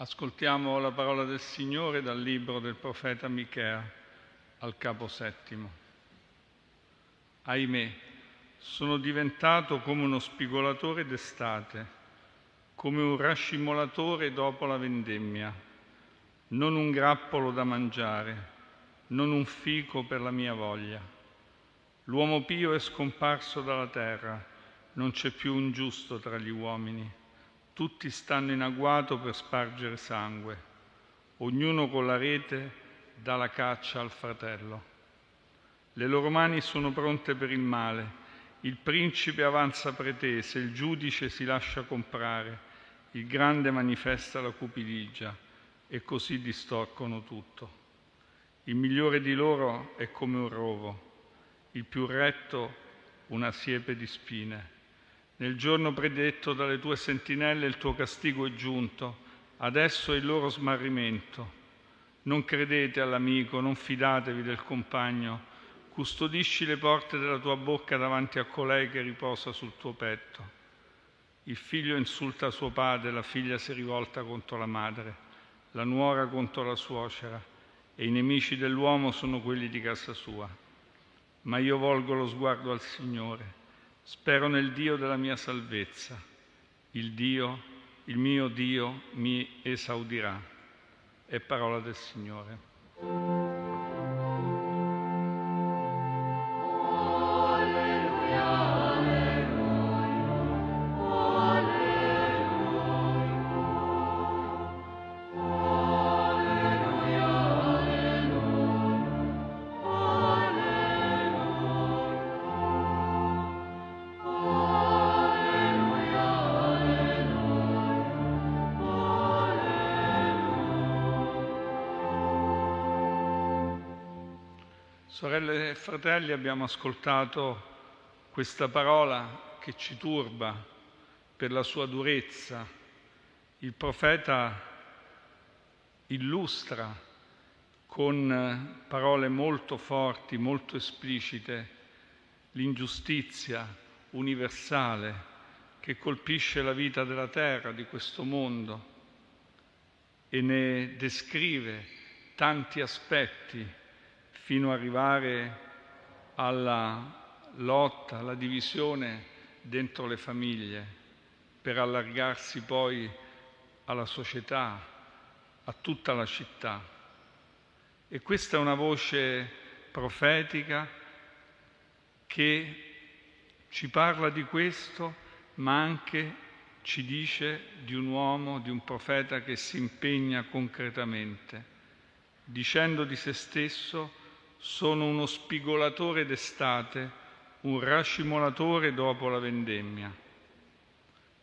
Ascoltiamo la parola del Signore dal libro del profeta Michea al capo settimo. Ahimè, sono diventato come uno spigolatore d'estate, come un rascimolatore dopo la vendemmia, non un grappolo da mangiare, non un fico per la mia voglia. L'uomo pio è scomparso dalla terra, non c'è più un giusto tra gli uomini tutti stanno in agguato per spargere sangue, ognuno con la rete dà la caccia al fratello. Le loro mani sono pronte per il male, il principe avanza pretese, il giudice si lascia comprare, il grande manifesta la cupidigia e così distorcono tutto. Il migliore di loro è come un rovo, il più retto una siepe di spine. Nel giorno predetto dalle tue sentinelle il tuo castigo è giunto, adesso è il loro smarrimento. Non credete all'amico, non fidatevi del compagno, custodisci le porte della tua bocca davanti a colei che riposa sul tuo petto. Il figlio insulta suo padre, la figlia si rivolta contro la madre, la nuora contro la suocera e i nemici dell'uomo sono quelli di casa sua. Ma io volgo lo sguardo al Signore Spero nel Dio della mia salvezza. Il Dio, il mio Dio, mi esaudirà. È parola del Signore. Sorelle e fratelli, abbiamo ascoltato questa parola che ci turba per la sua durezza. Il profeta illustra con parole molto forti, molto esplicite, l'ingiustizia universale che colpisce la vita della terra, di questo mondo, e ne descrive tanti aspetti fino ad arrivare alla lotta, alla divisione dentro le famiglie, per allargarsi poi alla società, a tutta la città. E questa è una voce profetica che ci parla di questo, ma anche ci dice di un uomo, di un profeta che si impegna concretamente, dicendo di se stesso sono uno spigolatore d'estate, un rascimolatore dopo la vendemmia.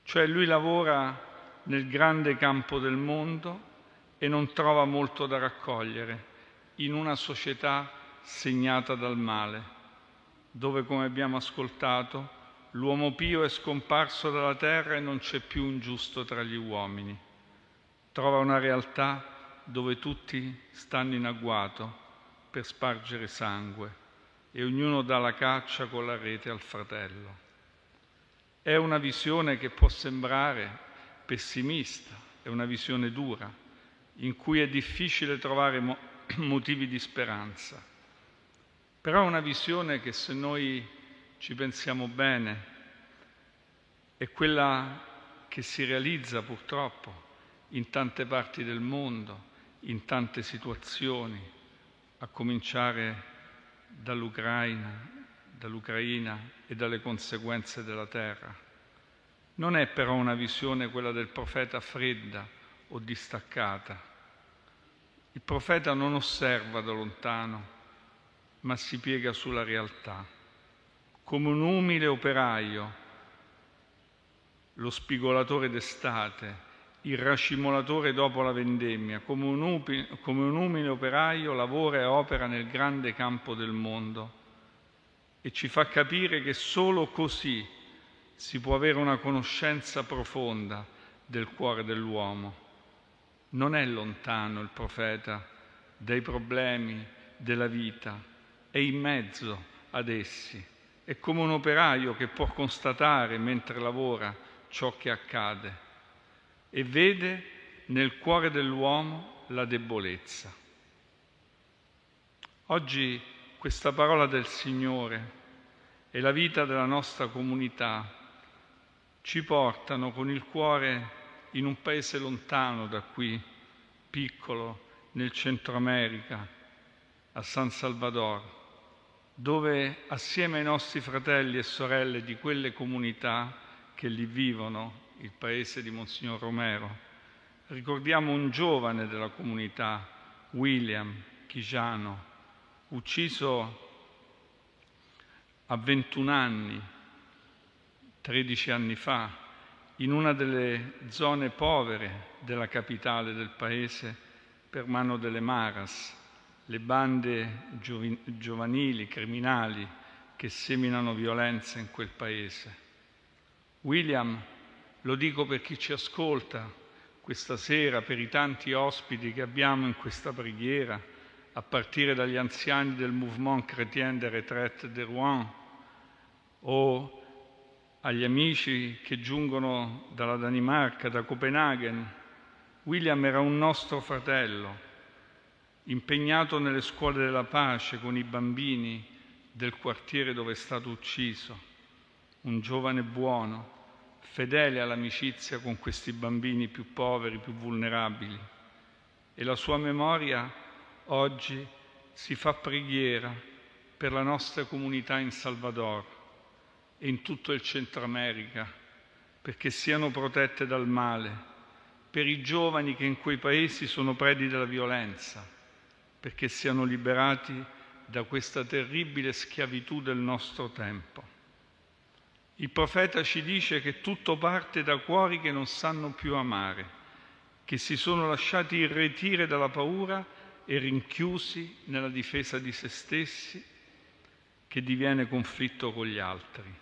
Cioè lui lavora nel grande campo del mondo e non trova molto da raccogliere in una società segnata dal male, dove, come abbiamo ascoltato, l'uomo pio è scomparso dalla terra e non c'è più un giusto tra gli uomini. Trova una realtà dove tutti stanno in agguato per spargere sangue e ognuno dà la caccia con la rete al fratello. È una visione che può sembrare pessimista, è una visione dura, in cui è difficile trovare mo- motivi di speranza. Però è una visione che se noi ci pensiamo bene è quella che si realizza purtroppo in tante parti del mondo, in tante situazioni, a cominciare dall'Ucraina, dall'Ucraina e dalle conseguenze della terra. Non è però una visione quella del profeta fredda o distaccata. Il profeta non osserva da lontano, ma si piega sulla realtà. Come un umile operaio, lo spigolatore d'estate, il racimolatore dopo la vendemmia, come un, upi, come un umile operaio lavora e opera nel grande campo del mondo e ci fa capire che solo così si può avere una conoscenza profonda del cuore dell'uomo. Non è lontano il profeta dai problemi della vita, è in mezzo ad essi. È come un operaio che può constatare mentre lavora ciò che accade e vede nel cuore dell'uomo la debolezza. Oggi questa parola del Signore e la vita della nostra comunità ci portano con il cuore in un paese lontano da qui, piccolo, nel Centro America, a San Salvador, dove assieme ai nostri fratelli e sorelle di quelle comunità che lì vivono, il paese di Monsignor Romero, ricordiamo un giovane della comunità, William Chigiano, ucciso a 21 anni, 13 anni fa, in una delle zone povere della capitale del paese per mano delle Maras, le bande giovanili, criminali che seminano violenza in quel paese. William, lo dico per chi ci ascolta questa sera, per i tanti ospiti che abbiamo in questa preghiera, a partire dagli anziani del Mouvement Chrétien de Retraite de Rouen o agli amici che giungono dalla Danimarca, da Copenaghen. William era un nostro fratello, impegnato nelle scuole della pace con i bambini del quartiere dove è stato ucciso, un giovane buono, fedele all'amicizia con questi bambini più poveri, più vulnerabili. E la sua memoria oggi si fa preghiera per la nostra comunità in Salvador e in tutto il Centro America, perché siano protette dal male, per i giovani che in quei paesi sono predi della violenza, perché siano liberati da questa terribile schiavitù del nostro tempo. Il profeta ci dice che tutto parte da cuori che non sanno più amare, che si sono lasciati irretire dalla paura e rinchiusi nella difesa di se stessi che diviene conflitto con gli altri.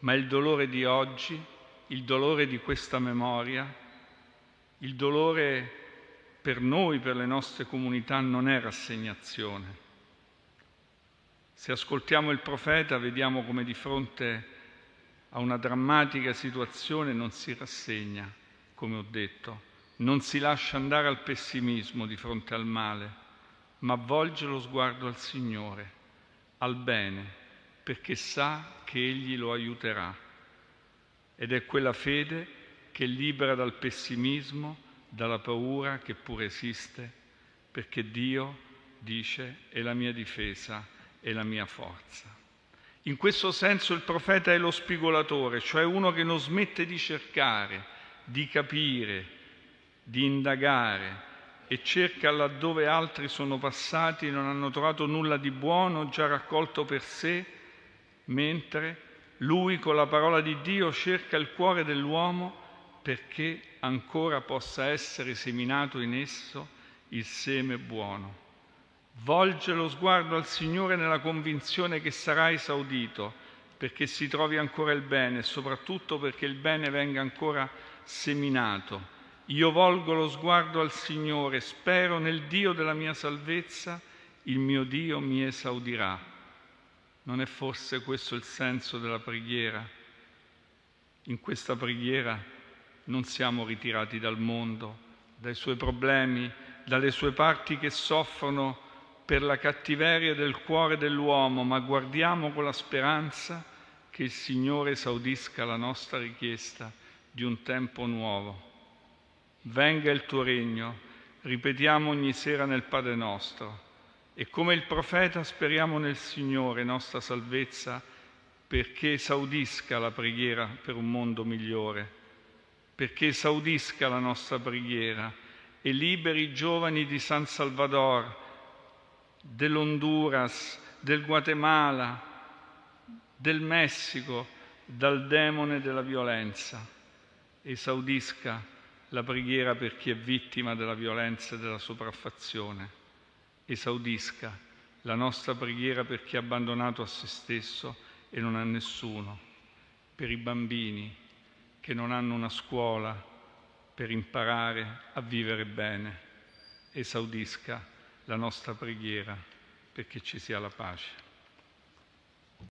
Ma il dolore di oggi, il dolore di questa memoria, il dolore per noi, per le nostre comunità, non è rassegnazione. Se ascoltiamo il profeta vediamo come di fronte a una drammatica situazione non si rassegna, come ho detto, non si lascia andare al pessimismo di fronte al male, ma volge lo sguardo al Signore, al bene, perché sa che Egli lo aiuterà. Ed è quella fede che libera dal pessimismo, dalla paura che pure esiste, perché Dio dice è la mia difesa, è la mia forza. In questo senso il profeta è lo spigolatore, cioè uno che non smette di cercare, di capire, di indagare e cerca laddove altri sono passati e non hanno trovato nulla di buono già raccolto per sé, mentre lui con la parola di Dio cerca il cuore dell'uomo perché ancora possa essere seminato in esso il seme buono. Volge lo sguardo al Signore nella convinzione che sarà esaudito perché si trovi ancora il bene e soprattutto perché il bene venga ancora seminato io volgo lo sguardo al Signore, spero nel Dio della mia salvezza, il mio Dio mi esaudirà. Non è forse questo il senso della preghiera? In questa preghiera non siamo ritirati dal mondo, dai suoi problemi, dalle sue parti che soffrono per la cattiveria del cuore dell'uomo, ma guardiamo con la speranza che il Signore esaudisca la nostra richiesta di un tempo nuovo venga il tuo regno, ripetiamo ogni sera nel Padre nostro. E come il profeta speriamo nel Signore, nostra salvezza, perché esaudisca la preghiera per un mondo migliore, perché esaudisca la nostra preghiera e liberi i giovani di San Salvador, dell'Honduras, del Guatemala, del Messico, dal demone della violenza. Esaudisca la preghiera per chi è vittima della violenza e della sopraffazione. Esaudisca la nostra preghiera per chi è abbandonato a se stesso e non ha nessuno, per i bambini che non hanno una scuola per imparare a vivere bene. Esaudisca la nostra preghiera perché ci sia la pace.